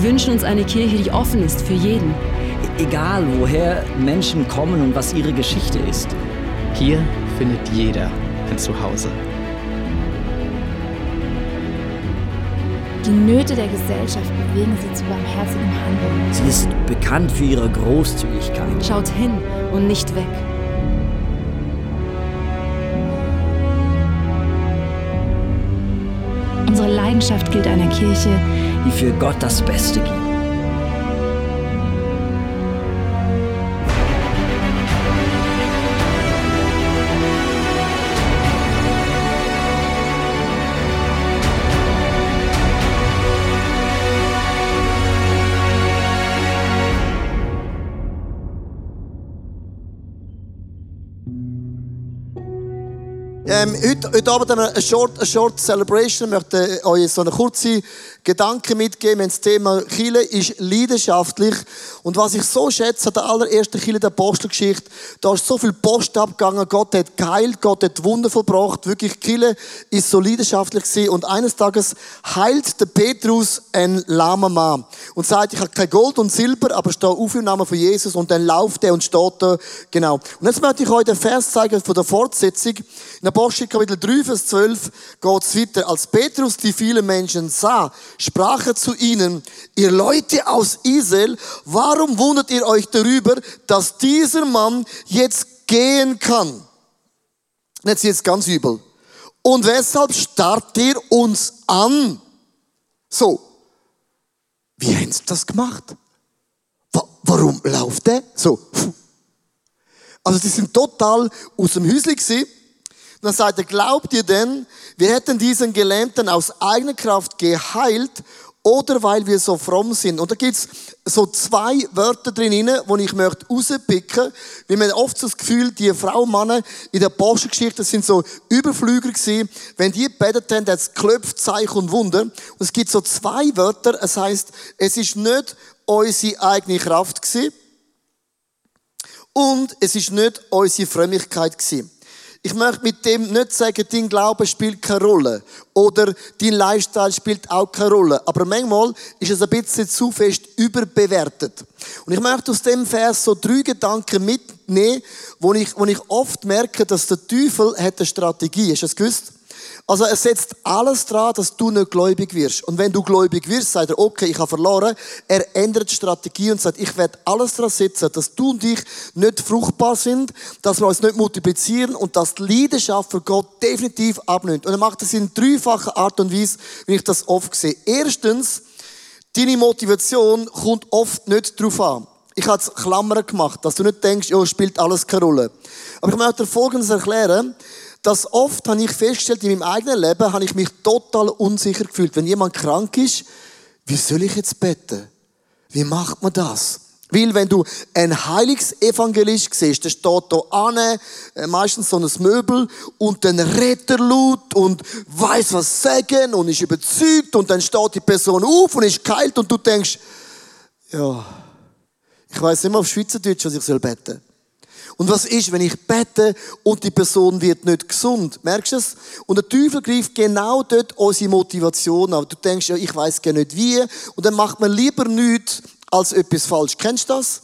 Wir wünschen uns eine Kirche, die offen ist für jeden. Egal, woher Menschen kommen und was ihre Geschichte ist. Hier findet jeder ein Zuhause. Die Nöte der Gesellschaft bewegen sie zu barmherzigem Handeln. Sie ist bekannt für ihre Großzügigkeit. Schaut hin und nicht weg. Unsere Leidenschaft gilt einer Kirche, die für Gott das Beste gibt. Ähm, heute, heute Abend haben wir eine Short, eine Short Celebration. Ich möchte euch so eine kurze Gedanke mitgeben. Das Thema Chile ist leidenschaftlich. Und was ich so schätze an der allerersten Chile der Apostelgeschichte, da ist so viel Post abgegangen. Gott hat geheilt, Gott hat Wunder vollbracht. Wirklich, Chile ist so leidenschaftlich gewesen. Und eines Tages heilt der Petrus ein lahmer Mann. Und sagt, ich habe kein Gold und Silber, aber stehe auf im Namen von Jesus. Und dann lauft er und steht da. Genau. Und jetzt möchte ich euch den Vers zeigen von der Fortsetzung. In Apostel Kapitel 3, Vers 12 geht es weiter. Als Petrus die vielen Menschen sah, sprach er zu ihnen, ihr Leute aus Israel, warum wundert ihr euch darüber, dass dieser Mann jetzt gehen kann? Jetzt jetzt ganz übel. Und weshalb starrt ihr uns an? So. Wie haben sie das gemacht? Warum lauft der? So. Also, die sind total aus dem Häuschen gewesen. Dann sagt er, glaubt ihr denn, wir hätten diesen Gelähmten aus eigener Kraft geheilt oder weil wir so fromm sind? Und da gibt's so zwei Wörter drin, wo ich möchte rauspicken. Weil man oft das Gefühl, die Frau und Männer in der Apostelgeschichte sind so Überflüger gewesen. Wenn die betet haben, hat es klopft, Zeichen und Wunder. Und es gibt so zwei Wörter. Es heißt, es ist nicht unsere eigene Kraft gewesen. Und es ist nicht unsere Frömmigkeit gewesen. Ich möchte mit dem nicht sagen, dein Glaube spielt keine Rolle. Oder dein Lifestyle spielt auch keine Rolle. Aber manchmal ist es ein bisschen zu fest überbewertet. Und ich möchte aus dem Vers so drei Gedanken mitnehmen, wo ich, wo ich oft merke, dass der Teufel hat eine Strategie. Hast du das gewusst? Also er setzt alles dran, dass du nicht gläubig wirst. Und wenn du gläubig wirst, sagt er, okay, ich habe verloren. Er ändert die Strategie und sagt, ich werde alles dran setzen, dass du und ich nicht fruchtbar sind, dass wir uns nicht multiplizieren und dass die Leidenschaft für Gott definitiv abnimmt. Und er macht das in dreifacher Art und Weise, wie ich das oft sehe. Erstens, deine Motivation kommt oft nicht darauf an. Ich habe jetzt Klammern gemacht, dass du nicht denkst, ja, spielt alles keine Rolle. Aber ich möchte dir Folgendes erklären dass oft habe ich festgestellt, in meinem eigenen Leben habe ich mich total unsicher gefühlt. Wenn jemand krank ist, wie soll ich jetzt beten? Wie macht man das? Weil wenn du ein Heilungsevangelist siehst, der steht da an, äh, meistens so ein Möbel, und dann redet laut und weiß was sagen und ist überzeugt und dann steht die Person auf und ist kalt und du denkst, ja, ich weiß immer auf Schweizerdeutsch, was ich soll. Und was ist, wenn ich bete und die Person wird nicht gesund? Merkst du es? Und der Teufel greift genau dort unsere Motivation an. Du denkst, ja, ich weiß gar nicht wie. Und dann macht man lieber nichts als etwas falsch. Kennst du das?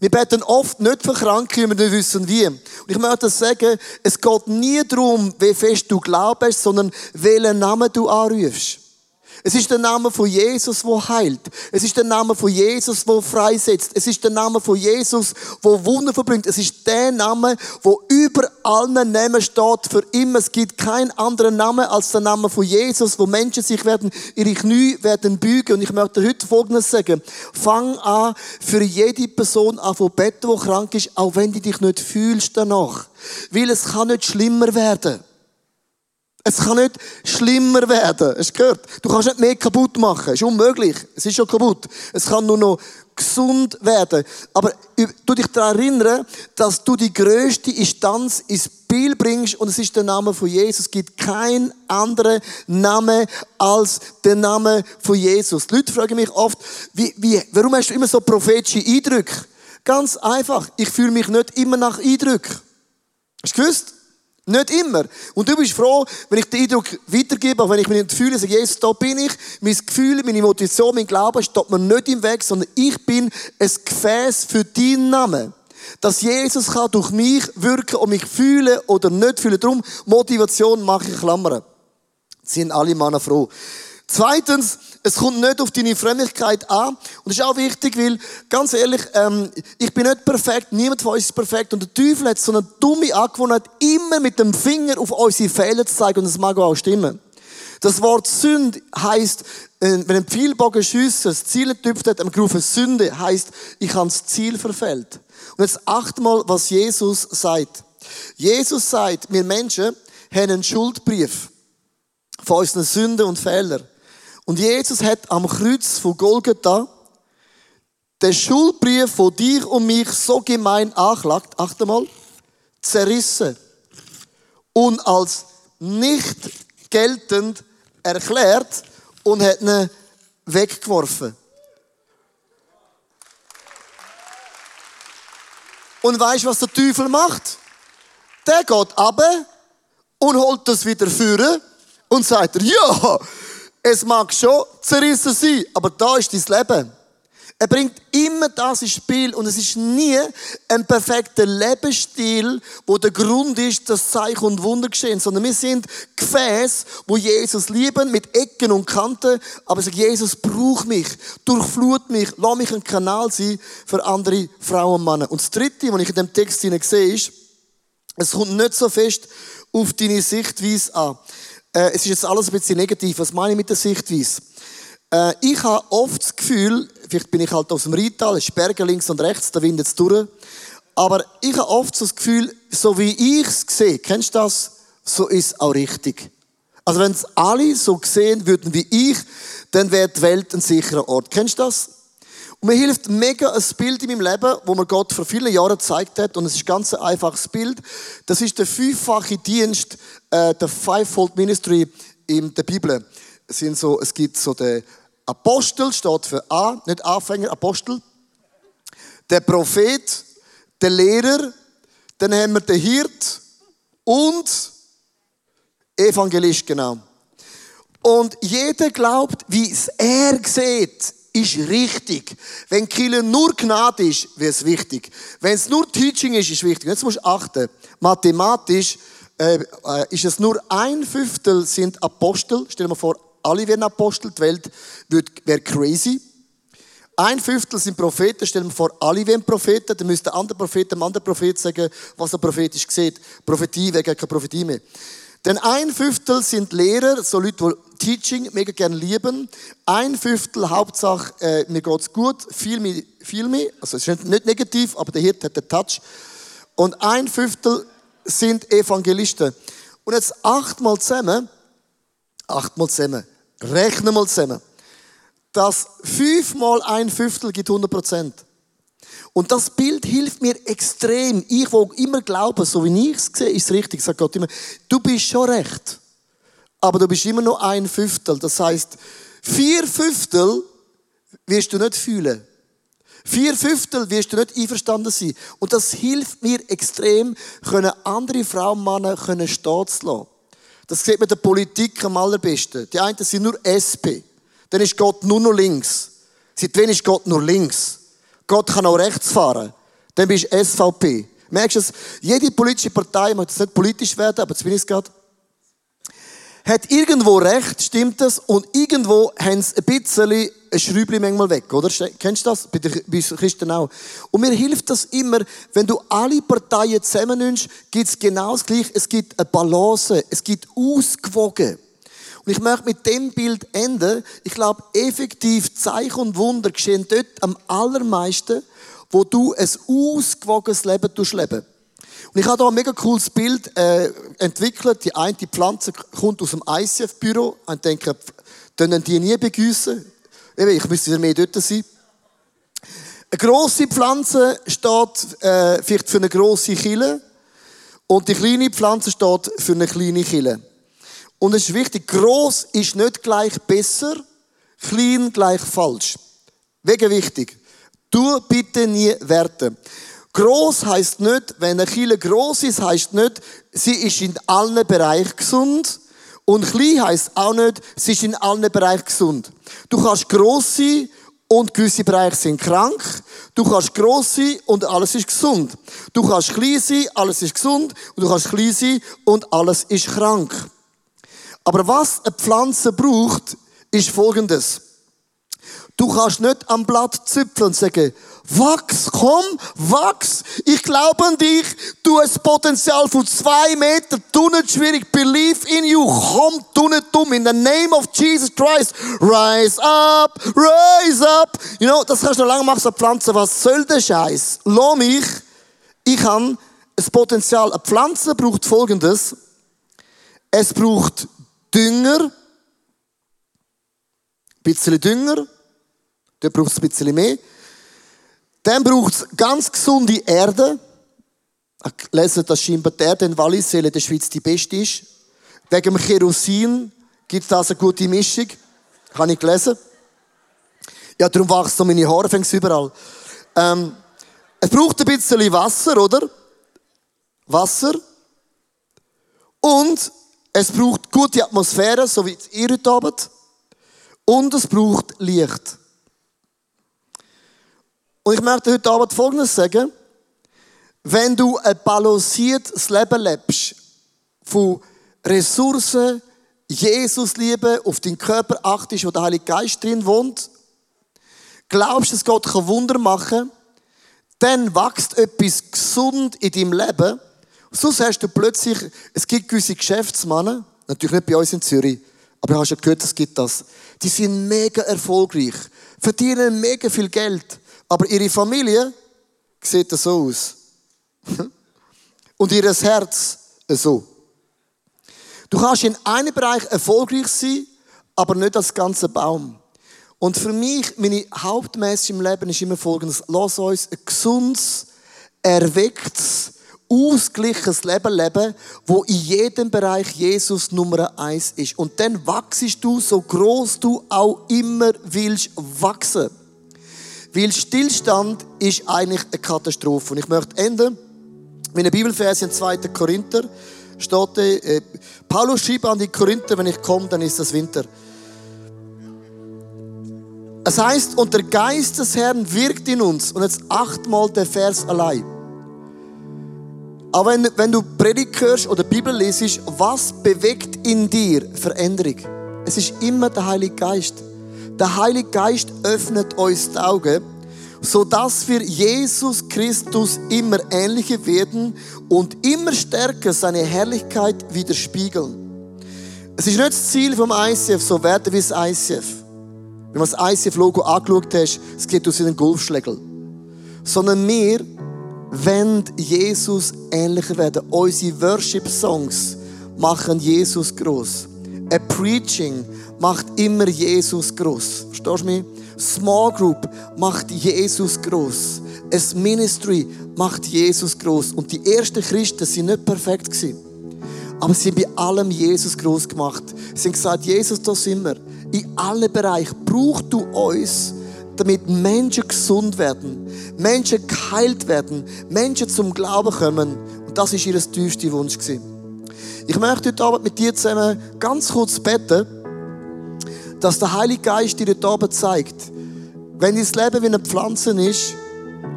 Wir beten oft nicht für Kranke, wenn wir nicht wissen wie. Und ich möchte sagen, es geht nie darum, wie fest du glaubst, sondern welchen Namen du anrufst. Es ist der Name von Jesus, wo heilt. Es ist der Name von Jesus, wo freisetzt. Es ist der Name von Jesus, wo Wunder verbringt. Es ist der Name, wo über allen Namen steht für immer. Es gibt keinen anderen Namen als der Name von Jesus, wo Menschen sich werden, ihre Knie werden bügen. Und ich möchte heute Folgendes sagen. Fang an, für jede Person an von beten, die krank ist, auch wenn du dich nicht fühlst danach. Weil es kann nicht schlimmer werden. Es kann nicht schlimmer werden. Hast du gehört? Du kannst nicht mehr kaputt machen. Es ist unmöglich. Es ist schon kaputt. Es kann nur noch gesund werden. Aber du dich daran erinnern, dass du die größte Instanz ins Bild bringst und es ist der Name von Jesus. Es gibt keinen anderen Namen als der Name von Jesus. Die Leute fragen mich oft, wie, wie, warum hast du immer so prophetische Eindrücke? Ganz einfach. Ich fühle mich nicht immer nach Eindrücken. Hast du gewusst? Nicht immer. Und du bist froh, wenn ich den Eindruck weitergebe, auch wenn ich mich nicht fühle, sage, Jesus, da bin ich. Mein Gefühl, meine Motivation, mein Glaube steht mir nicht im Weg, sondern ich bin ein Gefäß für deinen Namen. Dass Jesus kann durch mich wirken und mich fühlen oder nicht fühlen. Darum, Motivation mache ich Klammern. Sind alle Männer froh. Zweitens, es kommt nicht auf deine Frömmigkeit an. Und das ist auch wichtig, weil, ganz ehrlich, ähm, ich bin nicht perfekt, niemand von uns ist perfekt. Und der Teufel hat so eine dumme Angewohnheit, immer mit dem Finger auf unsere Fehler zu zeigen. Und das mag auch stimmen. Das Wort Sünde heißt, äh, wenn ein Pfeilbogen schießt, das Ziel getüpft hat, am gerufen Sünde, heißt, ich habe das Ziel verfehlt. Und jetzt acht mal, was Jesus sagt. Jesus sagt, wir Menschen haben einen Schuldbrief von unseren Sünden und Fehlern. Und Jesus hat am Kreuz von Golgatha den Schuldbrief von dir und mich so gemein anklagt, achte mal, zerrissen und als nicht geltend erklärt und hat ihn weggeworfen. Und weißt du, was der Teufel macht? Der geht ab und holt das wieder führen und sagt, ja, es mag schon zerrissen sein, aber da ist dein Leben. Er bringt immer das ins Spiel und es ist nie ein perfekter Lebensstil, wo der Grund ist, dass Zeichen und Wunder geschehen, sondern wir sind Gefäß, wo Jesus lieben, mit Ecken und Kanten, aber sagt, Jesus, brauch mich, durchflut mich, lass mich ein Kanal sein für andere Frauen und Männer. Und das Dritte, was ich in dem Text sehe, ist, es kommt nicht so fest auf deine Sichtweise an. Äh, es ist jetzt alles ein bisschen negativ. Was meine ich mit der Sichtweise? Äh, ich habe oft das Gefühl, vielleicht bin ich halt aus dem Rheintal, es ist Berge links und rechts, da windet es durch. Aber ich habe oft so das Gefühl, so wie ich es sehe, kennst du das? So ist es auch richtig. Also wenn es alle so sehen würden wie ich, dann wäre die Welt ein sicherer Ort. Kennst du das? Und mir hilft mega ein Bild in meinem Leben, wo mir Gott vor vielen Jahren gezeigt hat. Und es ist ein ganz einfaches Bild. Das ist der fünffache Dienst, äh, der Fivefold Ministry in der Bibel. Es, sind so, es gibt so den Apostel, steht für A, nicht Anfänger, Apostel. Der Prophet, der Lehrer, dann haben wir den Hirt und Evangelist, genau. Und jeder glaubt, wie es er sieht, ist richtig. Wenn Kille nur Gnade ist, wäre es wichtig. Wenn es nur Teaching ist, ist wichtig. Jetzt musst du achten. Mathematisch äh, äh, ist es nur ein Fünftel sind Apostel. Stell dir mal vor, alle wären Apostel. Die Welt wäre crazy. Ein Fünftel sind Propheten. Stell dir mal vor, alle wären Propheten. Dann müsste der andere Prophet dem anderen Prophet sagen, was er prophetisch sieht. Prophetie wäre keine Prophetie mehr. Denn ein Fünftel sind Lehrer, so Leute, die Teaching mega gerne lieben. Ein Fünftel, Hauptsache, äh, mir geht's gut, viel mehr, viel mehr. Also es ist nicht negativ, aber der Hirt hat den Touch. Und ein Fünftel sind Evangelisten. Und jetzt achtmal zusammen, achtmal zusammen, rechnen mal zusammen. Das fünfmal ein Fünftel gibt 100 Prozent. Und das Bild hilft mir extrem. Ich, wo immer glaube, so wie ich es sehe, ist es richtig. Sagt Gott immer, du bist schon recht. Aber du bist immer nur ein Fünftel. Das heißt, vier Fünftel wirst du nicht fühlen. Vier Fünftel wirst du nicht einverstanden sein. Und das hilft mir extrem, können andere Frauen und Männer können stehen zu lassen. Das sieht man der Politik am allerbesten. Die einen sind nur SP. Dann ist Gott nur noch links. Seit wann ist Gott nur links? Gott kann auch rechts fahren. Dann bist du SVP. Merkst du es? Jede politische Partei, möchte jetzt nicht politisch werden, aber jetzt bin gerade, hat irgendwo recht, stimmt das, und irgendwo haben sie ein bisschen ein Schräubchen manchmal weg, oder? Kennst du das? Bei den Christen auch. Und mir hilft das immer, wenn du alle Parteien zusammennimmst, gibt es genau das Gleiche. Es gibt eine Balance, es gibt ausgewogen. Und ich möchte mit dem Bild enden. Ich glaube, effektiv Zeichen und Wunder geschehen dort am allermeisten, wo du ein ausgewogenes Leben leben und ich habe hier ein mega cooles Bild äh, entwickelt. Die eine Pflanze kommt aus dem ICF-Büro. Ich denke, können die nie begüssen? Ich müsste mehr dort sein. Eine grosse Pflanze steht äh, vielleicht für eine grosse Kille und die kleine Pflanze steht für eine kleine Kille. Und es ist wichtig, gross ist nicht gleich besser, klein gleich falsch. Wegen wichtig. Du bitte nie werten. Gross heißt nicht, wenn eine Kille gross ist, heißt nicht, sie ist in allen Bereichen gesund. Und klein heißt auch nicht, sie ist in allen Bereichen gesund. Du kannst gross sein und gewisse Bereiche sind krank. Du kannst gross sein und alles ist gesund. Du kannst klein sein, alles ist gesund. Und du kannst klein sein und alles ist krank. Aber was eine Pflanze braucht, ist Folgendes. Du kannst nicht am Blatt züpfeln und sagen, wachs, komm, wachs. Ich glaube an dich. Du hast Potenzial von zwei Metern. Tu nicht schwierig. Believe in you. Komm, tu nicht dumm. In the name of Jesus Christ. Rise up, rise up. You know, das kannst du noch lange machen, so Pflanze. Was soll der Scheiß? Lass mich. Ich habe das Potenzial. Eine Pflanze braucht Folgendes. Es braucht Dünger. Ein bisschen Dünger. Dort braucht es ein bisschen mehr. Dann braucht es ganz gesunde Erde. Ich lese, dass scheinbar die Erde in Walliselle in der Schweiz die beste ist. Wegen dem Kerosin gibt es das eine gute Mischung. Habe ich gelesen. Ja, darum wachsen meine Haare fängst überall. Ähm, es braucht ein bisschen Wasser, oder? Wasser. Und es braucht gute Atmosphäre, so wie ihr heute Abend. Und es braucht Licht. Und ich möchte heute Abend Folgendes sagen. Wenn du ein balanciertes Leben lebst, von Ressourcen, Jesus liebe, auf deinen Körper achtest, wo der Heilige Geist drin wohnt, glaubst, dass Gott Wunder machen kann, dann wächst etwas gesund in deinem Leben. Sonst hast du plötzlich, es gibt gewisse Geschäftsmänner, natürlich nicht bei uns in Zürich, aber du hast ja gehört, es gibt das. Die sind mega erfolgreich, verdienen mega viel Geld. Aber ihre Familie sieht so aus. Und ihr Herz so. Du kannst in einem Bereich erfolgreich sein, aber nicht als ganzer Baum. Und für mich, meine Hauptmessage im Leben ist immer folgendes. Lass uns ein gesundes, erwecktes, ausgleiches Leben leben, wo in jedem Bereich Jesus Nummer eins ist. Und dann wachst du, so groß du auch immer willst wachsen. Weil Stillstand ist eigentlich eine Katastrophe. Und ich möchte enden mit einer Bibelvers in 2. Korinther. Steht, äh, Paulus schreibt an die Korinther, wenn ich komme, dann ist das Winter. Es heißt, und der Geist des Herrn wirkt in uns. Und jetzt achtmal der Vers allein. Aber wenn, wenn du Predigt hörst oder Bibel lesest, was bewegt in dir Veränderung? Es ist immer der Heilige Geist. Der Heilige Geist öffnet uns die Augen, so dass wir Jesus Christus immer ähnlicher werden und immer stärker seine Herrlichkeit widerspiegeln. Es ist nicht das Ziel vom ICF, so werden wie das ICF. Wenn man das ICF-Logo angeschaut hast, es geht aus den Golfschlägel. Sondern wir wollen Jesus ähnlicher werden. Unsere Worship-Songs machen Jesus groß. Ein Preaching macht immer Jesus groß. Verstehst du mich? Small Group macht Jesus groß. Ein Ministry macht Jesus groß. Und die ersten Christen sind nicht perfekt gewesen. Aber sie haben bei allem Jesus groß gemacht. Sie haben gesagt, Jesus, da sind wir. In allen Bereichen brauchst du uns, damit Menschen gesund werden, Menschen geheilt werden, Menschen zum Glauben kommen. Und das ist ihr tiefster Wunsch gewesen. Ich möchte heute Abend mit dir zusammen ganz kurz beten, dass der Heilige Geist dir heute Abend zeigt, wenn dein Leben wie eine Pflanze ist,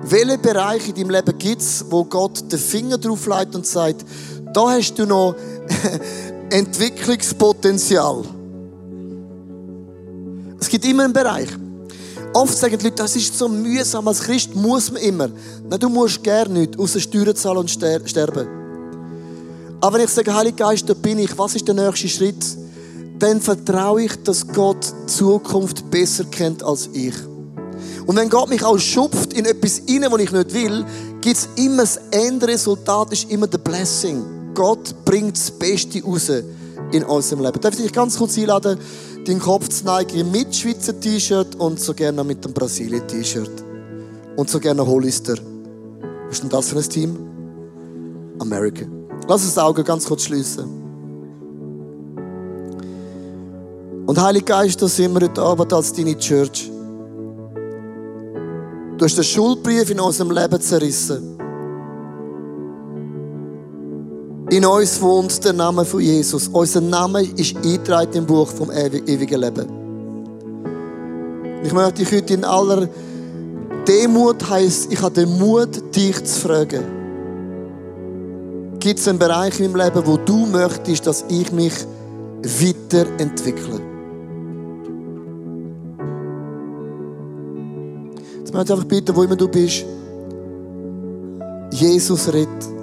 welche Bereiche in deinem Leben gibt es, wo Gott den Finger drauf legt und sagt, da hast du noch Entwicklungspotenzial. Es gibt immer einen Bereich. Oft sagen die Leute, das ist so mühsam, als Christ muss man immer. Nein, du musst gerne nicht, außer Steuern zahlen und sterben. Aber wenn ich sage, Heiliger Geist, da bin ich, was ist der nächste Schritt? Dann vertraue ich, dass Gott die Zukunft besser kennt als ich. Und wenn Gott mich auch schupft in etwas rein, was ich nicht will, gibt es immer das Endresultat, ist immer der Blessing. Gott bringt das Beste raus in unserem Leben. Darf ich dich ganz kurz einladen, deinen Kopf zu neigen mit Schweizer T-Shirt und so gerne mit dem Brasilien T-Shirt. Und so gerne Hollister. Was ist denn das für ein Team? America. Lass uns die Augen ganz kurz schließen. Und Heilige Geist, da sind wir heute Abend als deine Church. Du hast den Schuldbrief in unserem Leben zerrissen. In uns wohnt der Name von Jesus. Unser Name ist eingetragen im Buch vom ewi- ewigen Leben. Ich möchte dich heute in aller Demut heißt, ich habe den Mut, dich zu fragen. Gibt es einen Bereich in meinem Leben, wo du möchtest, dass ich mich weiterentwickle? Jetzt möchte ich einfach bitten, wo immer du bist, Jesus redet.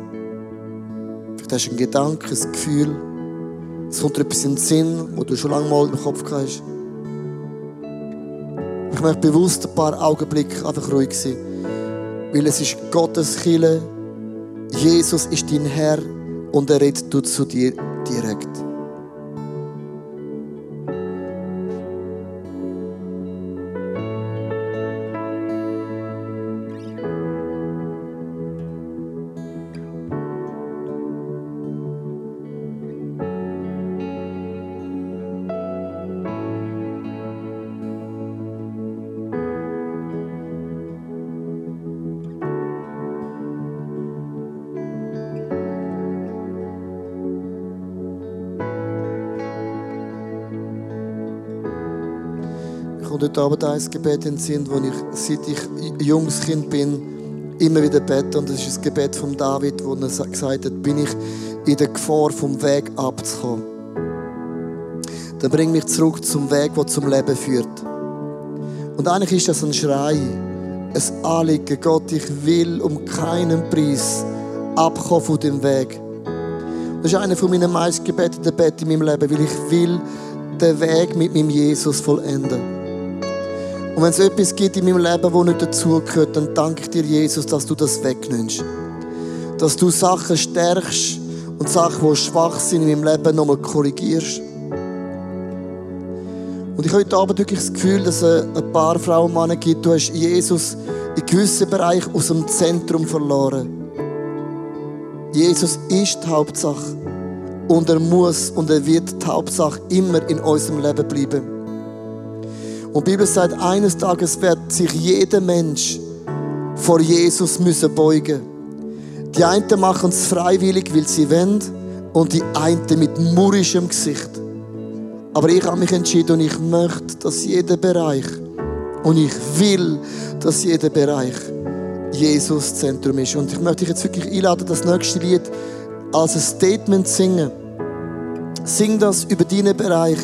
Vielleicht hast du einen Gedanken, ein Gefühl. Es kommt dir etwas in den Sinn, wo du schon lange mal im Kopf hast. Ich möchte bewusst ein paar Augenblicke einfach ruhig sein. Weil es ist Gottes Kille. Jesus ist dein Herr und er redet du zu dir direkt. Komme heute Abend ein Gebet Sinn, wo ich, seit ich junges Kind bin, immer wieder bete. Und das ist das Gebet von David, wo er gesagt hat, bin ich in der Gefahr, vom Weg abzukommen. Dann bring mich zurück zum Weg, der zum Leben führt. Und eigentlich ist das ein Schrei, ein Anliegen. Gott, ich will um keinen Preis abkommen von dem Weg. Das ist einer von meinen meist gebeteten Beten in meinem Leben, weil ich will den Weg mit meinem Jesus vollenden. Und wenn es etwas gibt in meinem Leben, wo nicht dazugehört, dann danke ich dir, Jesus, dass du das wegnimmst. Dass du Sachen stärkst und Sachen, die schwach sind in meinem Leben, nochmal korrigierst. Und ich habe heute Abend wirklich das Gefühl, dass es ein paar Frauen und Männer gibt, du hast Jesus in gewissen Bereichen aus dem Zentrum verloren. Jesus ist die Hauptsache. Und er muss und er wird die Hauptsache immer in unserem Leben bleiben. Und die Bibel sagt, eines Tages wird sich jeder Mensch vor Jesus müssen beugen. Die einen machen es freiwillig, weil sie wollen, und die einen mit murrischem Gesicht. Aber ich habe mich entschieden und ich möchte, dass jeder Bereich, und ich will, dass jeder Bereich Jesus Zentrum ist. Und ich möchte dich jetzt wirklich einladen, das nächste Lied als ein Statement singen. Sing das über deinen Bereich.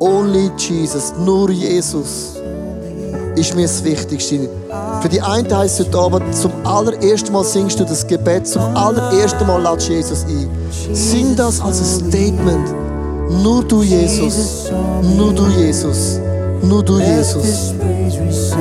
Only Jesus, nur Jesus ist mir das Wichtigste. Für die einen heisst heute Abend, zum allerersten Mal singst du das Gebet, zum allerersten Mal lädst Jesus ein. Sing das als ein Statement. Nur du, Jesus. Nur du, Jesus. Nur du, Jesus. Jesus,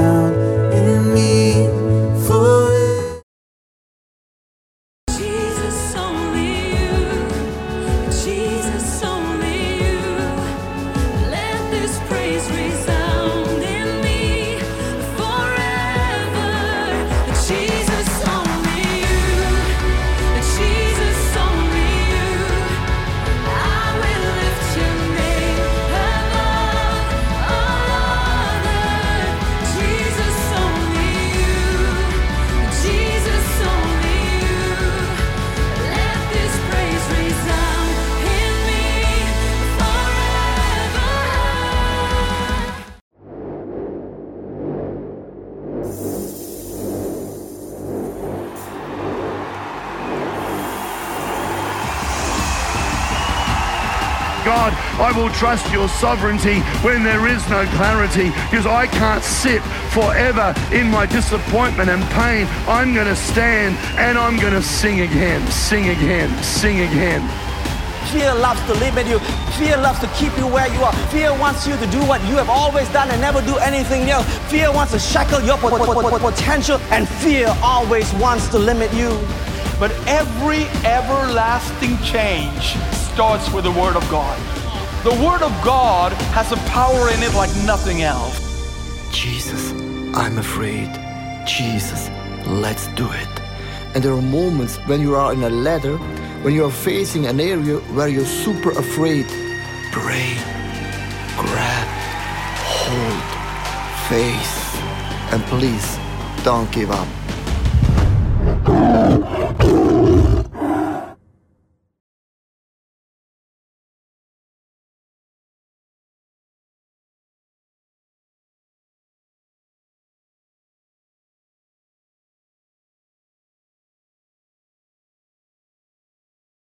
God, I will trust your sovereignty when there is no clarity because I can't sit forever in my disappointment and pain. I'm going to stand and I'm going to sing again, sing again, sing again. Fear loves to limit you. Fear loves to keep you where you are. Fear wants you to do what you have always done and never do anything else. Fear wants to shackle your po- po- po- po- potential, and fear always wants to limit you. But every everlasting change starts with the Word of God. The Word of God has a power in it like nothing else. Jesus, I'm afraid. Jesus, let's do it. And there are moments when you are in a ladder, when you are facing an area where you're super afraid. Pray, grab, hold, face, and please don't give up.